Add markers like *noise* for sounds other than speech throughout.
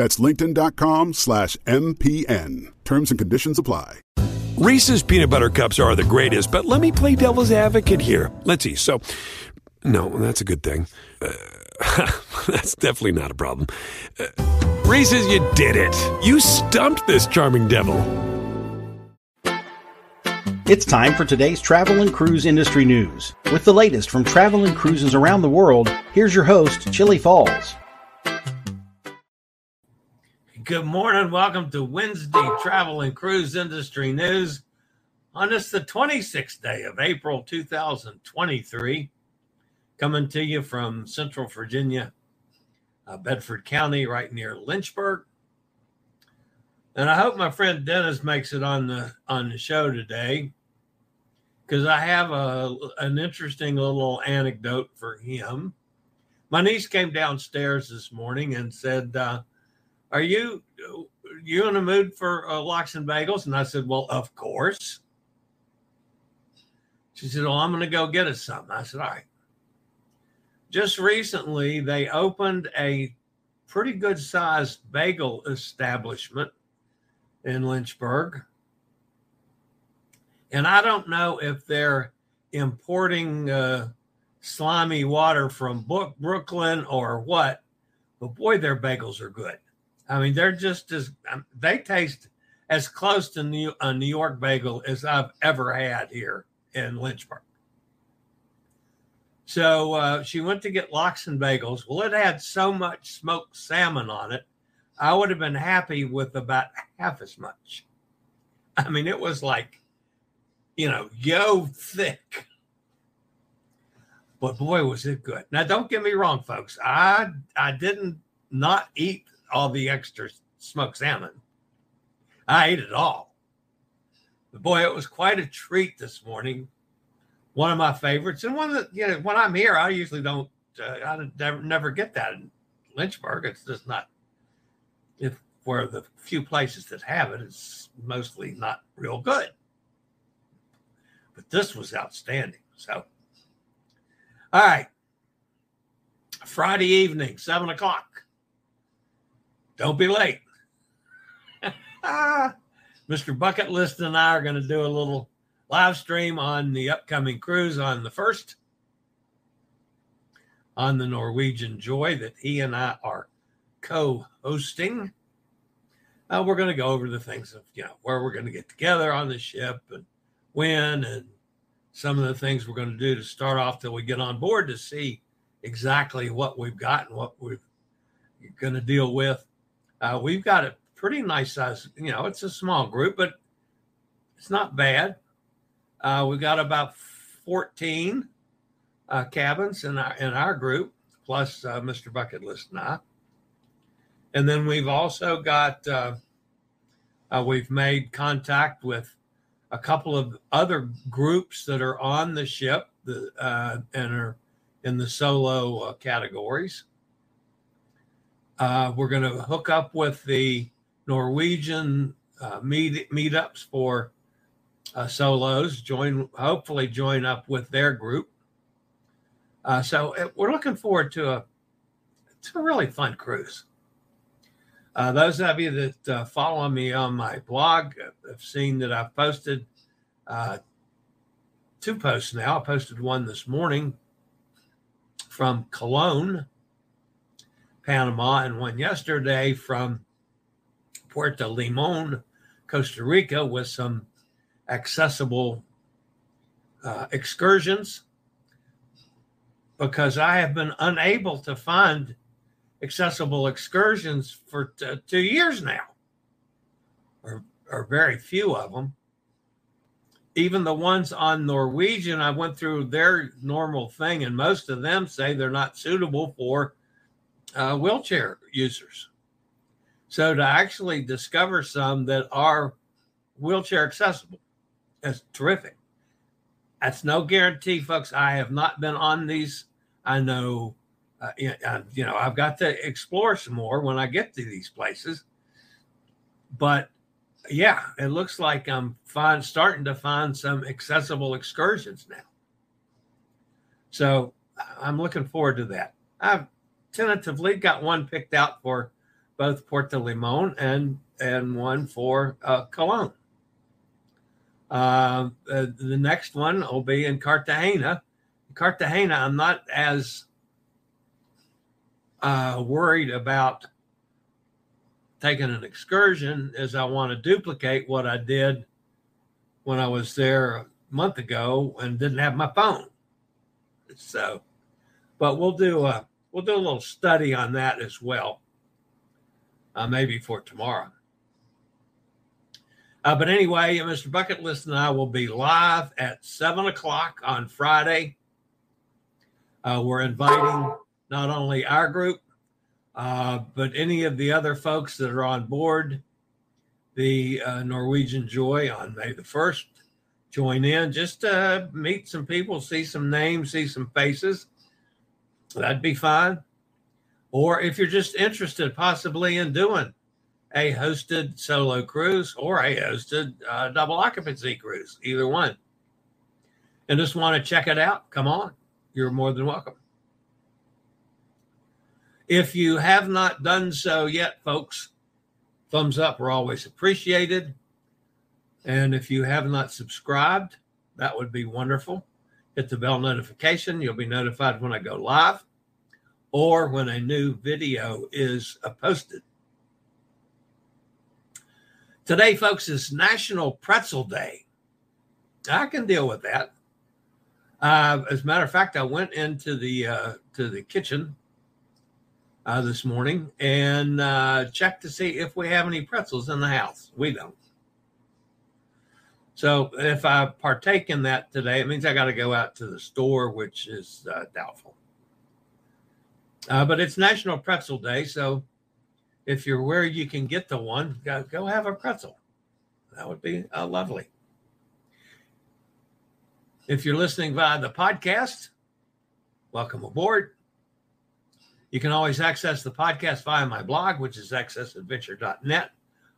That's linkedin.com slash MPN. Terms and conditions apply. Reese's peanut butter cups are the greatest, but let me play devil's advocate here. Let's see. So, no, that's a good thing. Uh, *laughs* that's definitely not a problem. Uh, Reese's, you did it. You stumped this charming devil. It's time for today's travel and cruise industry news. With the latest from travel and cruises around the world, here's your host, Chillie Falls. Good morning. Welcome to Wednesday Travel and Cruise Industry News on this, the 26th day of April 2023. Coming to you from Central Virginia, uh, Bedford County, right near Lynchburg. And I hope my friend Dennis makes it on the on the show today because I have a an interesting little anecdote for him. My niece came downstairs this morning and said, uh, "Are you you in the mood for uh, lox and bagels?" And I said, "Well, of course." She said, "Well, I'm going to go get us something." I said, "All right." Just recently, they opened a pretty good sized bagel establishment in Lynchburg and I don't know if they're importing uh, slimy water from Brooklyn or what, but boy, their bagels are good. I mean, they're just as um, they taste as close to New, a New York bagel as I've ever had here in Lynchburg. So uh, she went to get lox and bagels. Well, it had so much smoked salmon on it, I would have been happy with about half as much. I mean, it was like you know, yo thick. But boy, was it good. Now, don't get me wrong, folks. I I didn't not eat all the extra smoked salmon. I ate it all. But boy, it was quite a treat this morning. One of my favorites, and one that you know, when I'm here, I usually don't. Uh, I never, never get that in Lynchburg. It's just not. If where the few places that have it, it's mostly not real good but this was outstanding. So, all right. Friday evening, seven o'clock. Don't be late. *laughs* Mr. Bucket List and I are going to do a little live stream on the upcoming cruise on the first on the Norwegian Joy that he and I are co-hosting. Uh, we're going to go over the things of you know where we're going to get together on the ship and when and some of the things we're going to do to start off till we get on board to see exactly what we've got and what we're going to deal with. Uh, we've got a pretty nice size, you know, it's a small group, but it's not bad. Uh, we've got about 14 uh, cabins in our, in our group, plus uh, Mr. Bucket List and I. And then we've also got, uh, uh, we've made contact with a couple of other groups that are on the ship that, uh, and are in the solo categories. Uh, we're going to hook up with the Norwegian uh, meet meetups for uh, solos. Join, hopefully, join up with their group. Uh, so it, we're looking forward to a it's a really fun cruise. Uh, those of you that uh, follow me on my blog have seen that I've posted uh, two posts now. I posted one this morning from Colón, Panama, and one yesterday from Puerto Limon, Costa Rica with some accessible uh, excursions because I have been unable to find accessible excursions for t- two years now, or, or very few of them. Even the ones on Norwegian, I went through their normal thing, and most of them say they're not suitable for uh, wheelchair users. So to actually discover some that are wheelchair accessible is terrific. That's no guarantee, folks. I have not been on these. I know, uh, you know, I've got to explore some more when I get to these places. But yeah, it looks like I'm starting to find some accessible excursions now. So I'm looking forward to that. I've tentatively got one picked out for both Puerto Limon and and one for uh, Colón. Uh, uh, the next one will be in Cartagena. Cartagena, I'm not as uh, worried about taking an excursion as I want to duplicate what I did when I was there a month ago and didn't have my phone. So, but we'll do a we'll do a little study on that as well, uh, maybe for tomorrow. Uh, but anyway, Mr. Bucket List and I will be live at seven o'clock on Friday. Uh, we're inviting not only our group, uh, but any of the other folks that are on board the uh, Norwegian Joy on May the 1st. Join in just to meet some people, see some names, see some faces. That'd be fine. Or if you're just interested possibly in doing a hosted solo cruise or a hosted uh, double occupancy cruise, either one. And just want to check it out, come on. You're more than welcome. If you have not done so yet, folks, thumbs up are always appreciated. And if you have not subscribed, that would be wonderful. Hit the bell notification. You'll be notified when I go live or when a new video is posted. Today, folks, is National Pretzel Day. I can deal with that. Uh, as a matter of fact, I went into the uh, to the kitchen uh, this morning and uh, checked to see if we have any pretzels in the house. We don't. So if I partake in that today, it means I got to go out to the store, which is uh, doubtful. Uh, but it's National Pretzel Day, so if you're where you can get the one, go, go have a pretzel. That would be uh, lovely. If you're listening via the podcast, welcome aboard. You can always access the podcast via my blog, which is accessadventure.net,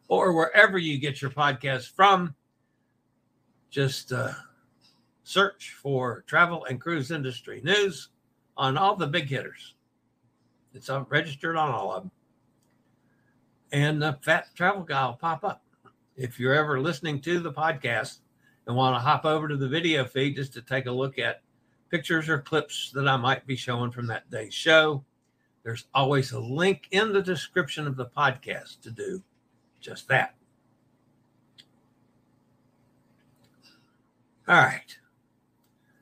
or wherever you get your podcast from. Just uh, search for travel and cruise industry news on all the big hitters. It's uh, registered on all of them and the Fat Travel Guy will pop up. If you're ever listening to the podcast and want to hop over to the video feed just to take a look at pictures or clips that I might be showing from that day's show, there's always a link in the description of the podcast to do just that. All right.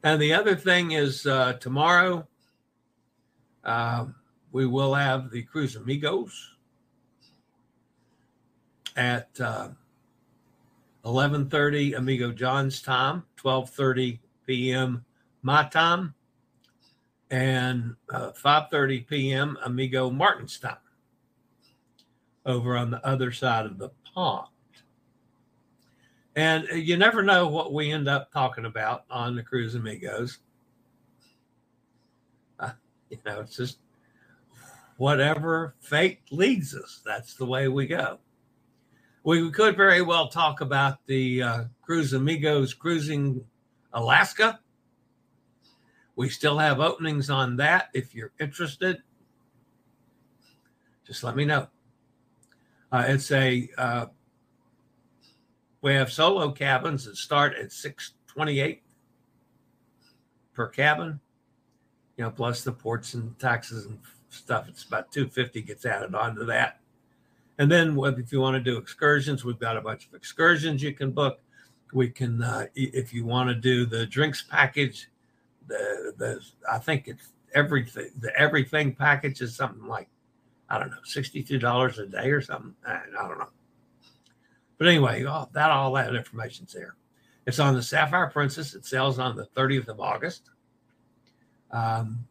And the other thing is uh, tomorrow uh, we will have the Cruise Amigos at uh, 11:30 Amigo John's time, 12:30 p.m. my time, and uh, 5:30 p.m. Amigo Martin's time. Over on the other side of the pond. And you never know what we end up talking about on the Cruise Amigos. Uh, you know, it's just whatever fate leads us. That's the way we go we could very well talk about the uh, Cruise Amigos cruising Alaska. We still have openings on that. If you're interested, just let me know. Uh, it's a uh, we have solo cabins that start at 628 per cabin you know plus the ports and taxes and stuff it's about 250 gets added onto that And then if you want to do excursions, we've got a bunch of excursions you can book. We can, uh, if you want to do the drinks package, the the I think it's everything. The everything package is something like I don't know, sixty two dollars a day or something. I, I don't know. But anyway, all, that all that information's there. It's on the Sapphire Princess. It sells on the 30th of August. Um,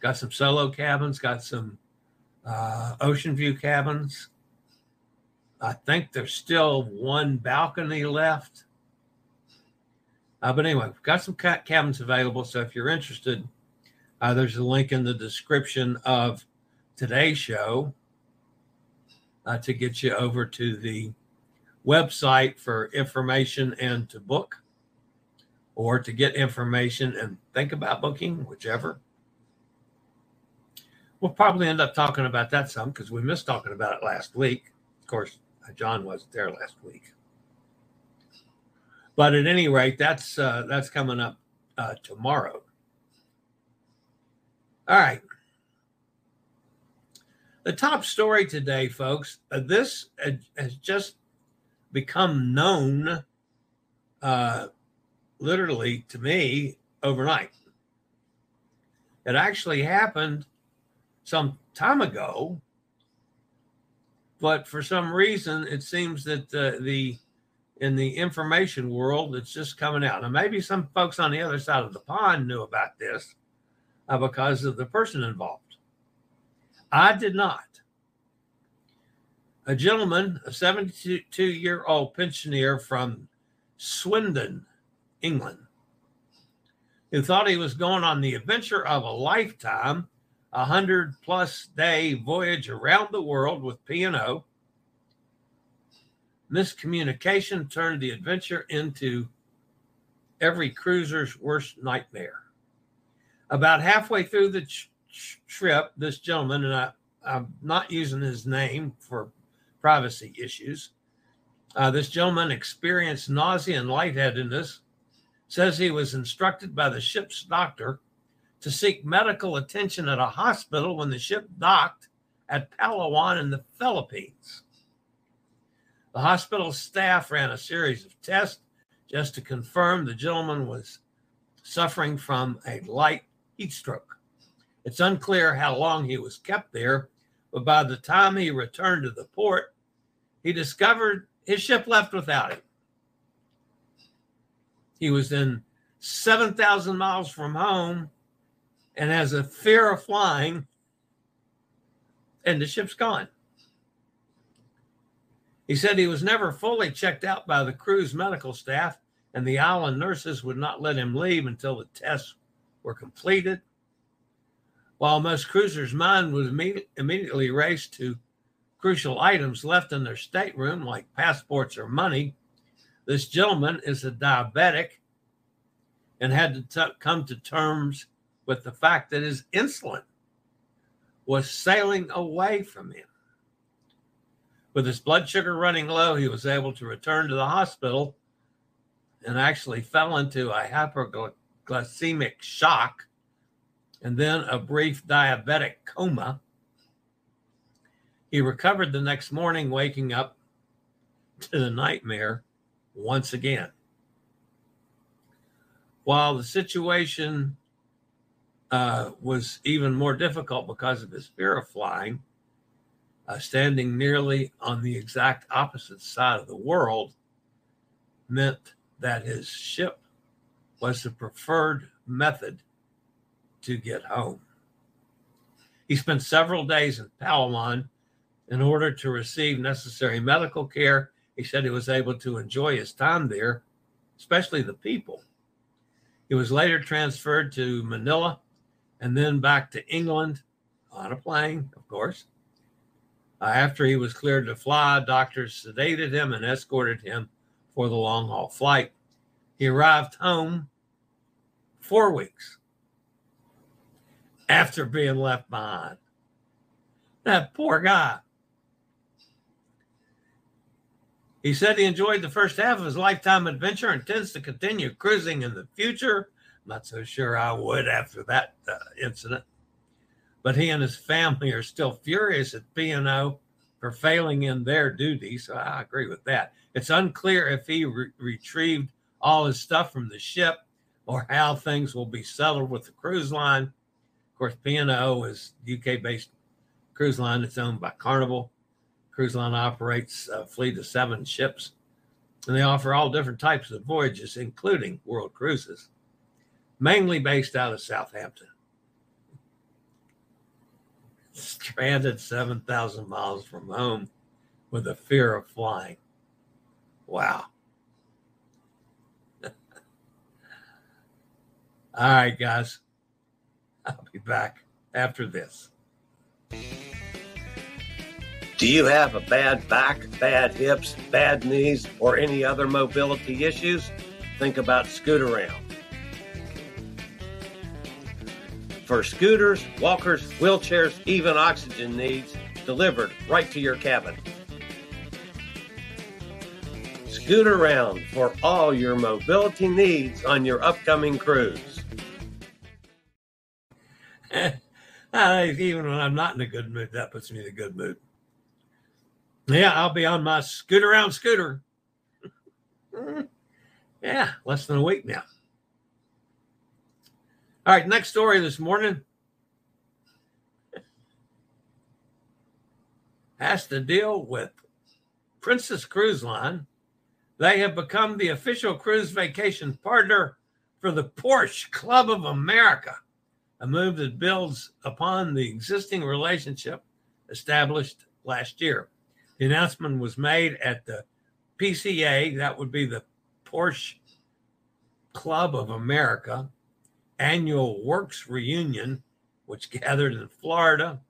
got some solo cabins, got some uh, ocean view cabins. I think there's still one balcony left. Uh, but anyway, we've got some cabins available. So if you're interested, uh, there's a link in the description of today's show uh, to get you over to the website for information and to book or to get information and think about booking, whichever. We'll probably end up talking about that some because we missed talking about it last week. Of course, John wasn't there last week. But at any rate, that's uh, that's coming up uh, tomorrow. All right. The top story today, folks. Uh, this has just become known, uh, literally to me, overnight. It actually happened some time ago, but for some reason, it seems that uh, the in the information world, it's just coming out. Now, maybe some folks on the other side of the pond knew about this uh, because of the person involved. I did not. A gentleman, a 72 year old pensioner from Swindon, England, who thought he was going on the adventure of a lifetime, a hundred plus day voyage around the world with P&O. Miscommunication turned the adventure into every cruiser's worst nightmare. About halfway through the trip, this gentleman, and I, I'm not using his name for privacy issues, uh, this gentleman experienced nausea and lightheadedness, says he was instructed by the ship's doctor to seek medical attention at a hospital when the ship docked at Palawan in the Philippines. The hospital staff ran a series of tests just to confirm the gentleman was suffering from a light heat stroke. It's unclear how long he was kept there, but by the time he returned to the port, he discovered his ship left without him. He was then 7,000 miles from home and has a fear of flying, and the ship's gone. He said he was never fully checked out by the crew's medical staff, and the island nurses would not let him leave until the tests were completed. While most cruisers' mind was immediately raced to crucial items left in their stateroom, like passports or money, this gentleman is a diabetic and had to t- come to terms with the fact that his insulin was sailing away from him. With his blood sugar running low, he was able to return to the hospital and actually fell into a hyperglycemic shock and then a brief diabetic coma. He recovered the next morning, waking up to the nightmare once again. While the situation uh, was even more difficult because of his fear of flying, uh, standing nearly on the exact opposite side of the world meant that his ship was the preferred method to get home. He spent several days in Palawan in order to receive necessary medical care. He said he was able to enjoy his time there, especially the people. He was later transferred to Manila and then back to England on a plane, of course. Uh, after he was cleared to fly, doctors sedated him and escorted him for the long haul flight. He arrived home four weeks after being left behind. That poor guy. He said he enjoyed the first half of his lifetime adventure and intends to continue cruising in the future. Not so sure I would after that uh, incident. But he and his family are still furious at P&O for failing in their duty. So I agree with that. It's unclear if he re- retrieved all his stuff from the ship or how things will be settled with the cruise line. Of course, P&O is UK based cruise line that's owned by Carnival. Cruise line operates a fleet of seven ships, and they offer all different types of voyages, including world cruises, mainly based out of Southampton. Stranded 7,000 miles from home with a fear of flying. Wow. *laughs* All right, guys. I'll be back after this. Do you have a bad back, bad hips, bad knees, or any other mobility issues? Think about Scootaround. For scooters, walkers, wheelchairs, even oxygen needs, delivered right to your cabin. Scootaround for all your mobility needs on your upcoming cruise. Even when I'm not in a good mood, that puts me in a good mood. Yeah, I'll be on my Scootaround scooter. yeah, less than a week now. All right, next story this morning has to deal with Princess Cruise Line. They have become the official cruise vacation partner for the Porsche Club of America, a move that builds upon the existing relationship established last year. The announcement was made at the PCA, that would be the Porsche Club of America annual works reunion, which gathered in Florida,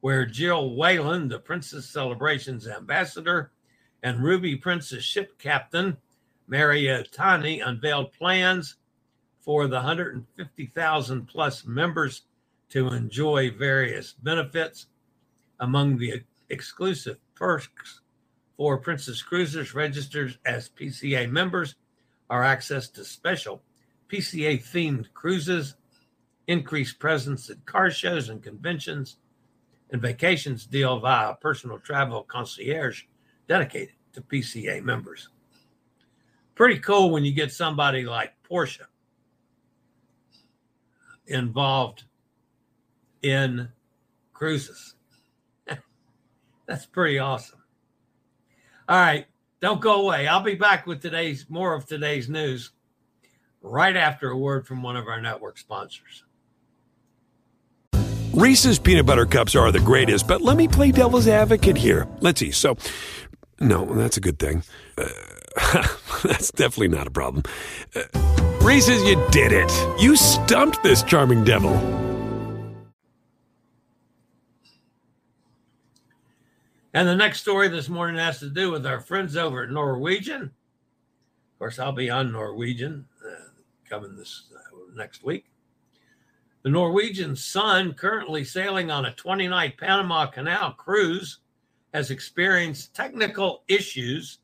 where Jill Whalen, the Princess Celebrations ambassador, and Ruby Princess ship captain Mary Tani unveiled plans for the 150,000 plus members to enjoy various benefits. Among the exclusive perks for Princess Cruisers registered as PCA members are access to special PCA themed cruises, increased presence at car shows and conventions, and vacations deal via personal travel concierge dedicated to PCA members. Pretty cool when you get somebody like Porsche involved in cruises. *laughs* That's pretty awesome. All right, don't go away. I'll be back with today's more of today's news right after a word from one of our network sponsors. Reese's peanut butter cups are the greatest, but let me play devil's advocate here. Let's see. So, no, that's a good thing. Uh, *laughs* that's definitely not a problem. Uh, Reese's, you did it. You stumped this charming devil. And the next story this morning has to do with our friends over at Norwegian. Of course, I'll be on Norwegian uh, coming this uh, next week. The Norwegian Sun, currently sailing on a 20 night Panama Canal cruise, has experienced technical issues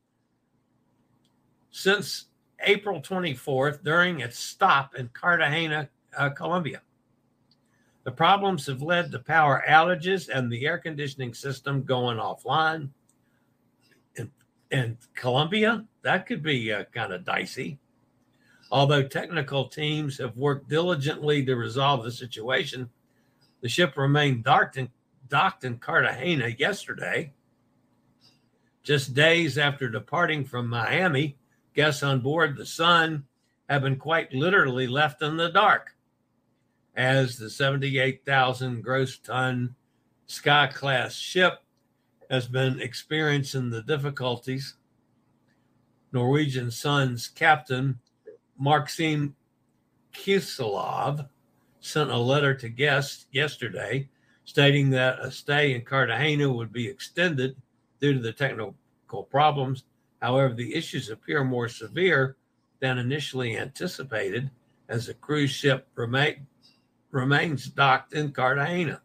since April 24th during its stop in Cartagena, uh, Colombia. The problems have led to power outages and the air conditioning system going offline. In, in Colombia, that could be uh, kind of dicey. Although technical teams have worked diligently to resolve the situation, the ship remained docked in, docked in Cartagena yesterday. Just days after departing from Miami, guests on board the Sun have been quite literally left in the dark as the 78,000 gross ton Sky class ship has been experiencing the difficulties. Norwegian Sun's captain, Maxim Kiselov, sent a letter to guests yesterday stating that a stay in Cartagena would be extended due to the technical problems. However, the issues appear more severe than initially anticipated as the cruise ship remain, remains docked in Cartagena.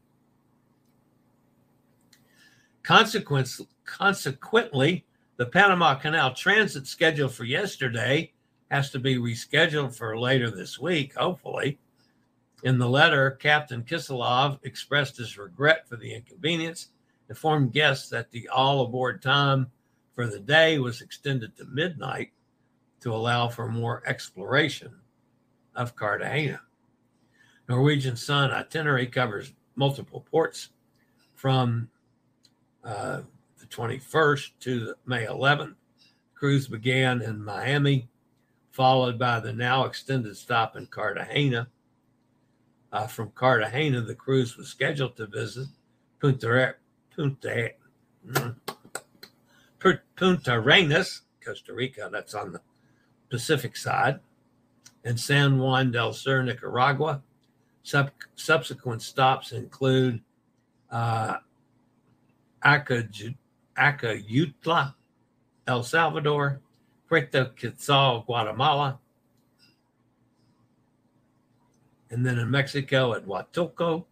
Consequence, consequently, the Panama Canal transit schedule for yesterday has to be rescheduled for later this week, hopefully. In the letter, Captain Kisilov expressed his regret for the inconvenience informed guests that the all aboard time for the day was extended to midnight to allow for more exploration of Cartagena. Norwegian Sun itinerary covers multiple ports from uh, the 21st to May 11th. Cruise began in Miami, followed by the now extended stop in Cartagena. Uh, from Cartagena, the cruise was scheduled to visit Punta, Punta, mm, Punta Arenas, Costa Rica, that's on the Pacific side, and San Juan del Sur, Nicaragua. Sub- subsequent stops include uh, Acayutla, El Salvador, Puerto Quetzal, Guatemala, and then in Mexico at Huatulco,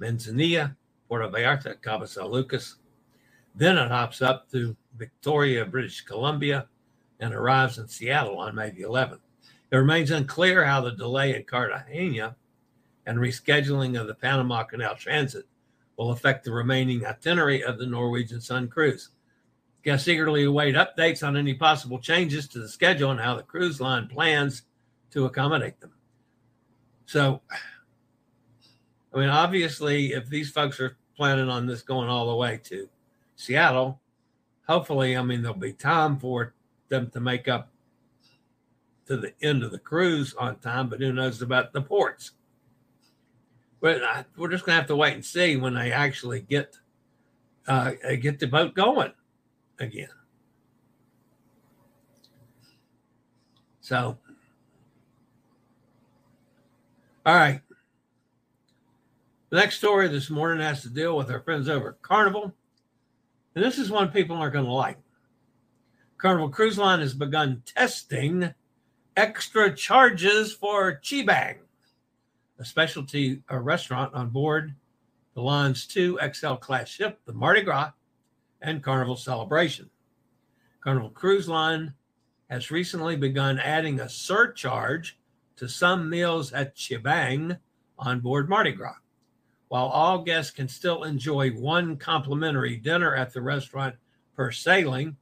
Manzanilla, Puerto Vallarta, Cabo San Lucas. Then it hops up to Victoria, British Columbia, and arrives in Seattle on May the 11th. It remains unclear how the delay in Cartagena and rescheduling of the Panama Canal transit will affect the remaining itinerary of the Norwegian Sun cruise. Guests eagerly await updates on any possible changes to the schedule and how the cruise line plans to accommodate them. So, I mean, obviously, if these folks are planning on this going all the way to Seattle, hopefully, I mean, there'll be time for them to make up to the end of the cruise on time, but who knows about the ports? But we're just to have to wait and see when they actually get uh, get the boat going again. So, all right. The next story this morning has to deal with our friends over Carnival. And this is one people aren't going to like. Carnival Cruise Line has begun testing extra charges for Chibang, a specialty a restaurant on board the line's two XL class ship, the Mardi Gras and Carnival Celebration. Carnival Cruise Line has recently begun adding a surcharge to some meals at Chibang on board Mardi Gras. While all guests can still enjoy one complimentary dinner at the restaurant per sailing,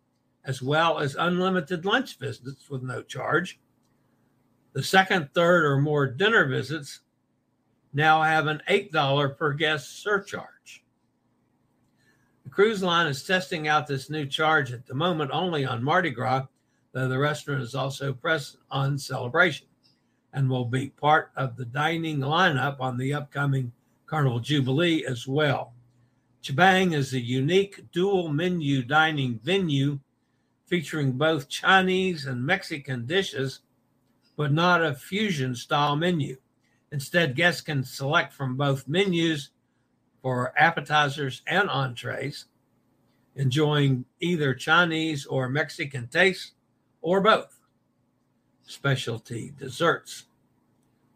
as well as unlimited lunch visits with no charge, the second, third, or more dinner visits now have an $8 per guest surcharge. The cruise line is testing out this new charge at the moment only on Mardi Gras, though the restaurant is also present on Celebration and will be part of the dining lineup on the upcoming Carnival Jubilee as well. Chibang is a unique dual menu dining venue featuring both Chinese and Mexican dishes, but not a fusion style menu. Instead, guests can select from both menus for appetizers and entrees, enjoying either Chinese or Mexican taste or both. Specialty desserts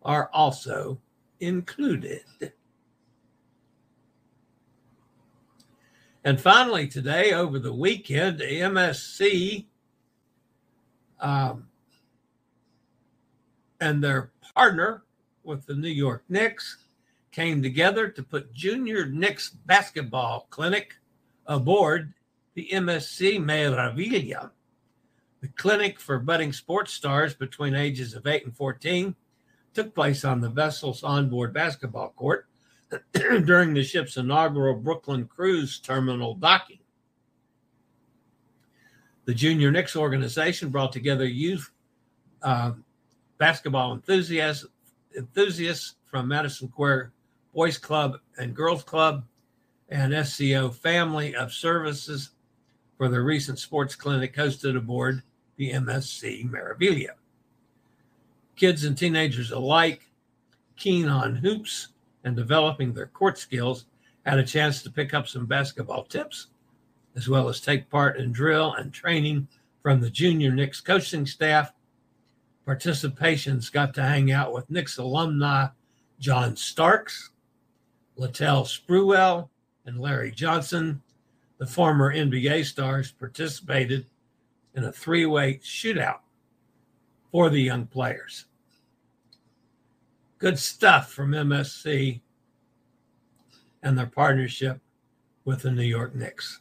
are also included. And finally, today, over the weekend, MSC um, and their partner with the New York Knicks came together to put Junior Knicks basketball clinic aboard the MSC Meraviglia. The clinic for budding sports stars between ages of 8 and 14 took place on the vessel's onboard basketball court *clears throat* during the ship's inaugural Brooklyn Cruise Terminal docking. The Junior Knicks organization brought together youth uh, basketball enthusiasts, enthusiasts from Madison Square Boys Club and Girls Club and SCO Family of Services for the recent sports clinic hosted aboard the MSC Meraviglia. Kids and teenagers alike, keen on hoops and developing their court skills, had a chance to pick up some basketball tips, as well as take part in drill and training from the junior Knicks coaching staff. Participations got to hang out with Knicks alumni John Starks, Latrell Sprewell, and Larry Johnson. The former NBA stars participated in a three way shootout for the young players. Good stuff from MSC and their partnership with the New York Knicks.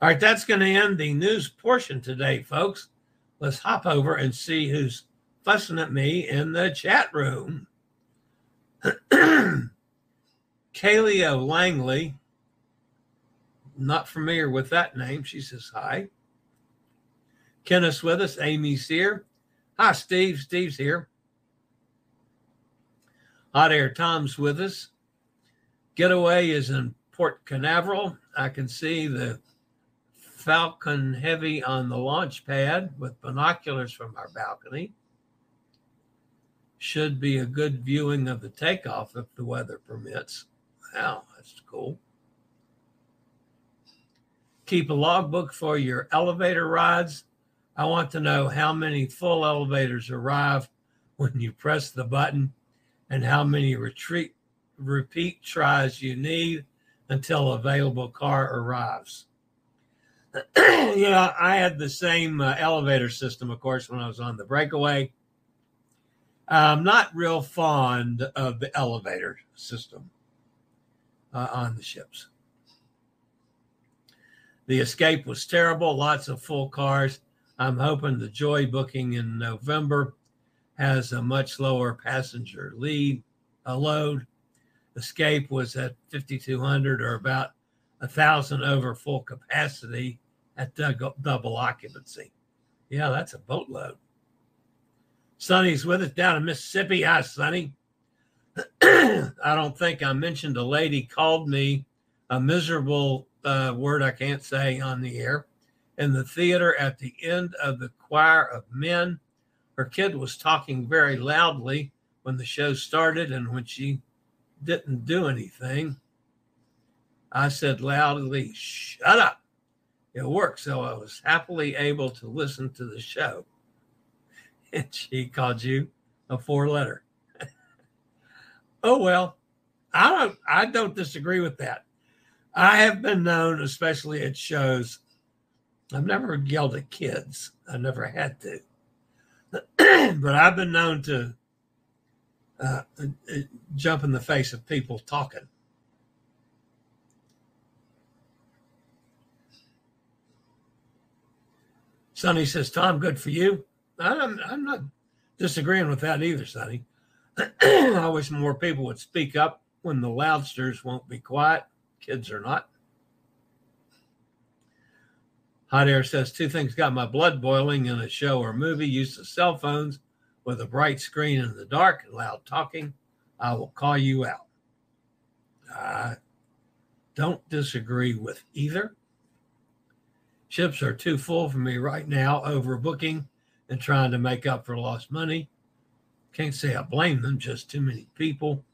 All right, that's going to end the news portion today, folks. Let's hop over and see who's fussing at me in the chat room. *clears throat* Kaylee Langley, not familiar with that name. She says hi. Kenneth's with us. Amy's here. Hi, Steve. Steve's here. Hot Air Tom's with us. Getaway is in Port Canaveral. I can see the Falcon Heavy on the launch pad with binoculars from our balcony. Should be a good viewing of the takeoff if the weather permits. Wow, that's cool. Keep a logbook for your elevator rides. I want to know how many full elevators arrive when you press the button and how many retreat repeat tries you need until available car arrives. *clears throat* yeah, I had the same uh, elevator system, of course, when I was on the breakaway. I'm not real fond of the elevator system uh, on the ships. The escape was terrible, lots of full cars. I'm hoping the Joy booking in November has a much lower passenger lead, a load. Escape was at 5,200 or about a thousand over full capacity at double occupancy. Yeah, that's a boatload. Sonny's with us down in Mississippi. Hi, Sonny. *clears throat* I don't think I mentioned a lady called me a miserable uh, word I can't say on the air in the theater at the end of the choir of men. Her kid was talking very loudly when the show started, and when she didn't do anything, I said loudly, Shut up. It worked. So I was happily able to listen to the show. *laughs* And she called you a four letter. *laughs* oh well, I don't I don't disagree with that. I have been known, especially at shows, I've never yelled at kids. I never had to. *clears throat* but I've been known to uh, uh, jump in the face of people talking. Sonny says, Tom, good for you. I'm, I'm not disagreeing with that either, Sonny. *clears throat* I wish more people would speak up when the loudsters won't be quiet. Kids are not. Hot Air says two things got my blood boiling in a show or movie use of cell phones with a bright screen in the dark and loud talking. I will call you out. I don't disagree with either. Ships are too full for me right now, overbooking and trying to make up for lost money. Can't say I blame them, just too many people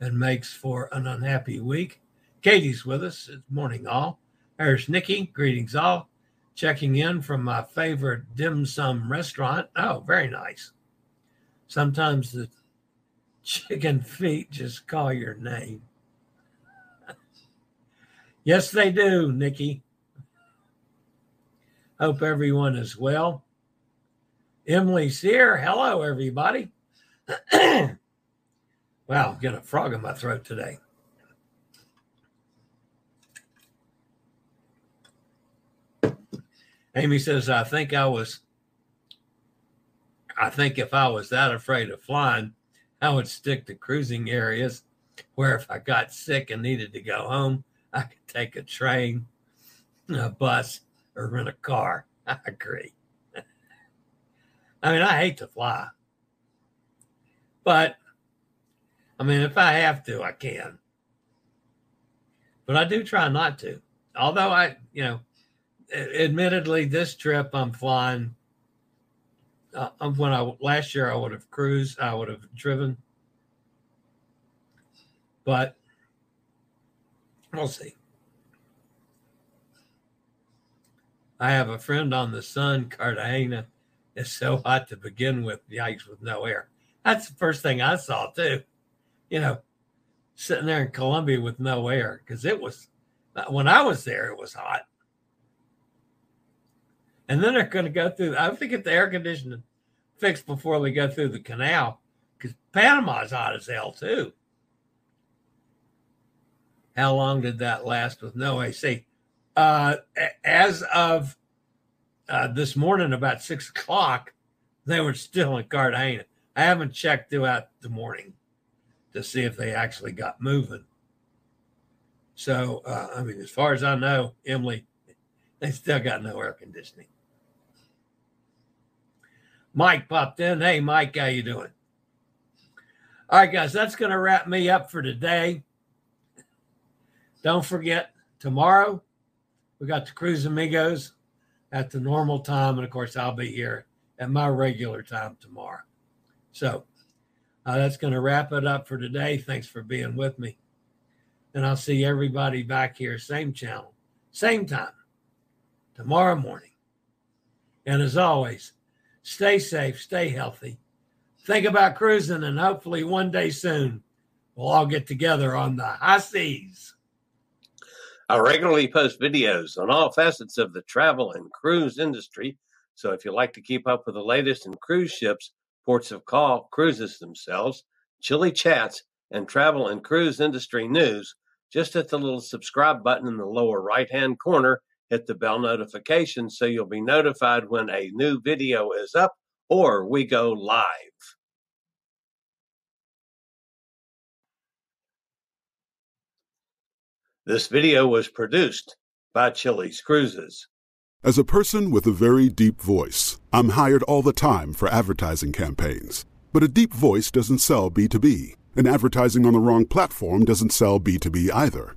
and makes for an unhappy week. Katie's with us. It's morning all. There's Nikki. Greetings all. Checking in from my favorite dim sum restaurant. Oh, very nice. Sometimes the chicken feet just call your name. *laughs* yes, they do, Nikki. Hope everyone is well. Emily's here. Hello, everybody. *clears throat* wow, I'm getting a frog in my throat today. Amy says, I think I was, I think if I was that afraid of flying, I would stick to cruising areas where if I got sick and needed to go home, I could take a train, a bus, or rent a car. *laughs* I agree. I mean, I hate to fly, but I mean, if I have to, I can. But I do try not to. Although I, you know, admittedly, this trip I'm flying. Uh, when I last year I would have cruised, I would have driven, but we'll see. I have a friend on the sun, Cartagena. It's so hot to begin with, yikes, with no air. That's the first thing I saw, too. You know, sitting there in Colombia with no air, because it was, when I was there, it was hot. And then they're going to go through, I have to get the air conditioning fixed before they go through the canal, because Panama's hot as hell, too. how long did that last with no AC? Uh, as of uh, this morning, about six o'clock, they were still in Cartagena. I haven't checked throughout the morning to see if they actually got moving. So, uh, I mean, as far as I know, Emily, they still got no air conditioning. Mike popped in. Hey, Mike, how you doing? All right, guys, that's going to wrap me up for today. Don't forget, tomorrow we got the Cruise Amigos at the normal time. And of course, I'll be here at my regular time tomorrow. So uh, that's going to wrap it up for today. Thanks for being with me. And I'll see everybody back here, same channel, same time, tomorrow morning. And as always, stay safe, stay healthy. Think about cruising, and hopefully one day soon we'll all get together on the high seas. I regularly post videos on all facets of the travel and cruise industry. So if you like to keep up with the latest in cruise ships, ports of call, cruises themselves, Chillie Chats, and travel and cruise industry news, just hit the little subscribe button in the lower right hand corner. Hit the bell notification so you'll be notified when a new video is up or we go live. This video was produced by Chillie's Cruises. As a person with a very deep voice, I'm hired all the time for advertising campaigns. But a deep voice doesn't sell B2B, and advertising on the wrong platform doesn't sell B2B either.